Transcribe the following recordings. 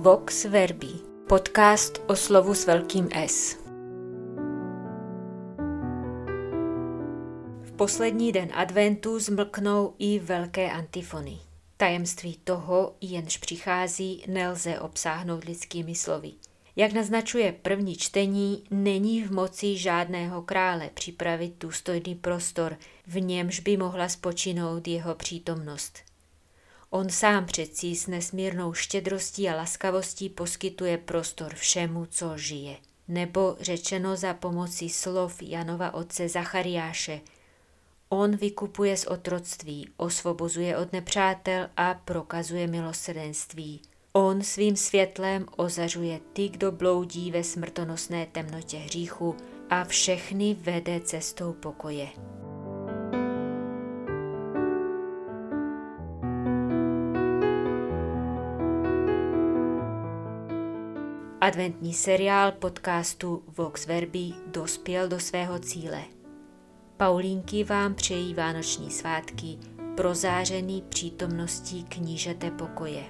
Vox Verbi, podcast o slovu s velkým S. V poslední den adventu zmlknou i velké antifony. Tajemství toho, jenž přichází, nelze obsáhnout lidskými slovy. Jak naznačuje první čtení, není v moci žádného krále připravit důstojný prostor, v němž by mohla spočinout jeho přítomnost. On sám přecí s nesmírnou štědrostí a laskavostí poskytuje prostor všemu, co žije. Nebo řečeno za pomocí slov Janova otce Zachariáše, on vykupuje z otroctví, osvobozuje od nepřátel a prokazuje milosrdenství. On svým světlem ozařuje ty, kdo bloudí ve smrtonosné temnotě hříchu a všechny vede cestou pokoje. Adventní seriál podcastu Vox Verbi dospěl do svého cíle. Paulínky vám přejí vánoční svátky prozářený přítomností knížete pokoje.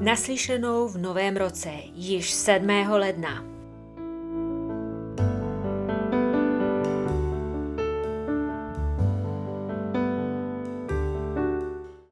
Naslyšenou v novém roce, již 7. ledna.